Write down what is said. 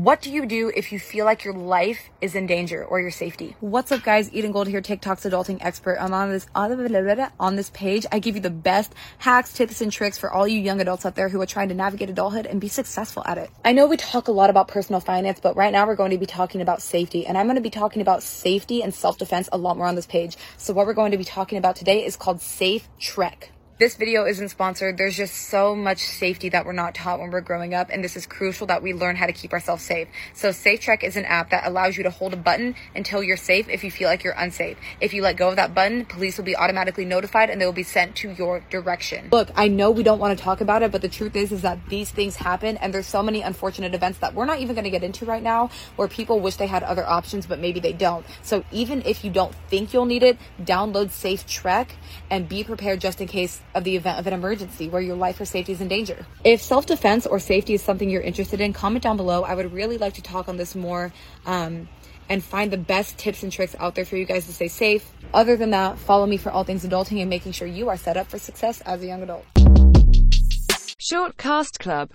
What do you do if you feel like your life is in danger or your safety? What's up, guys? Eden Gold here, TikTok's adulting expert. I'm on this on this page. I give you the best hacks, tips, and tricks for all you young adults out there who are trying to navigate adulthood and be successful at it. I know we talk a lot about personal finance, but right now we're going to be talking about safety, and I'm going to be talking about safety and self defense a lot more on this page. So what we're going to be talking about today is called Safe Trek. This video isn't sponsored. There's just so much safety that we're not taught when we're growing up, and this is crucial that we learn how to keep ourselves safe. So SafeTrek is an app that allows you to hold a button until you're safe if you feel like you're unsafe. If you let go of that button, police will be automatically notified and they will be sent to your direction. Look, I know we don't want to talk about it, but the truth is is that these things happen and there's so many unfortunate events that we're not even going to get into right now where people wish they had other options but maybe they don't. So even if you don't think you'll need it, download SafeTrek and be prepared just in case of the event of an emergency where your life or safety is in danger. If self defense or safety is something you're interested in, comment down below. I would really like to talk on this more. Um, and find the best tips and tricks out there for you guys to stay safe. Other than that, follow me for all things adulting and making sure you are set up for success as a young adult. Short Cast Club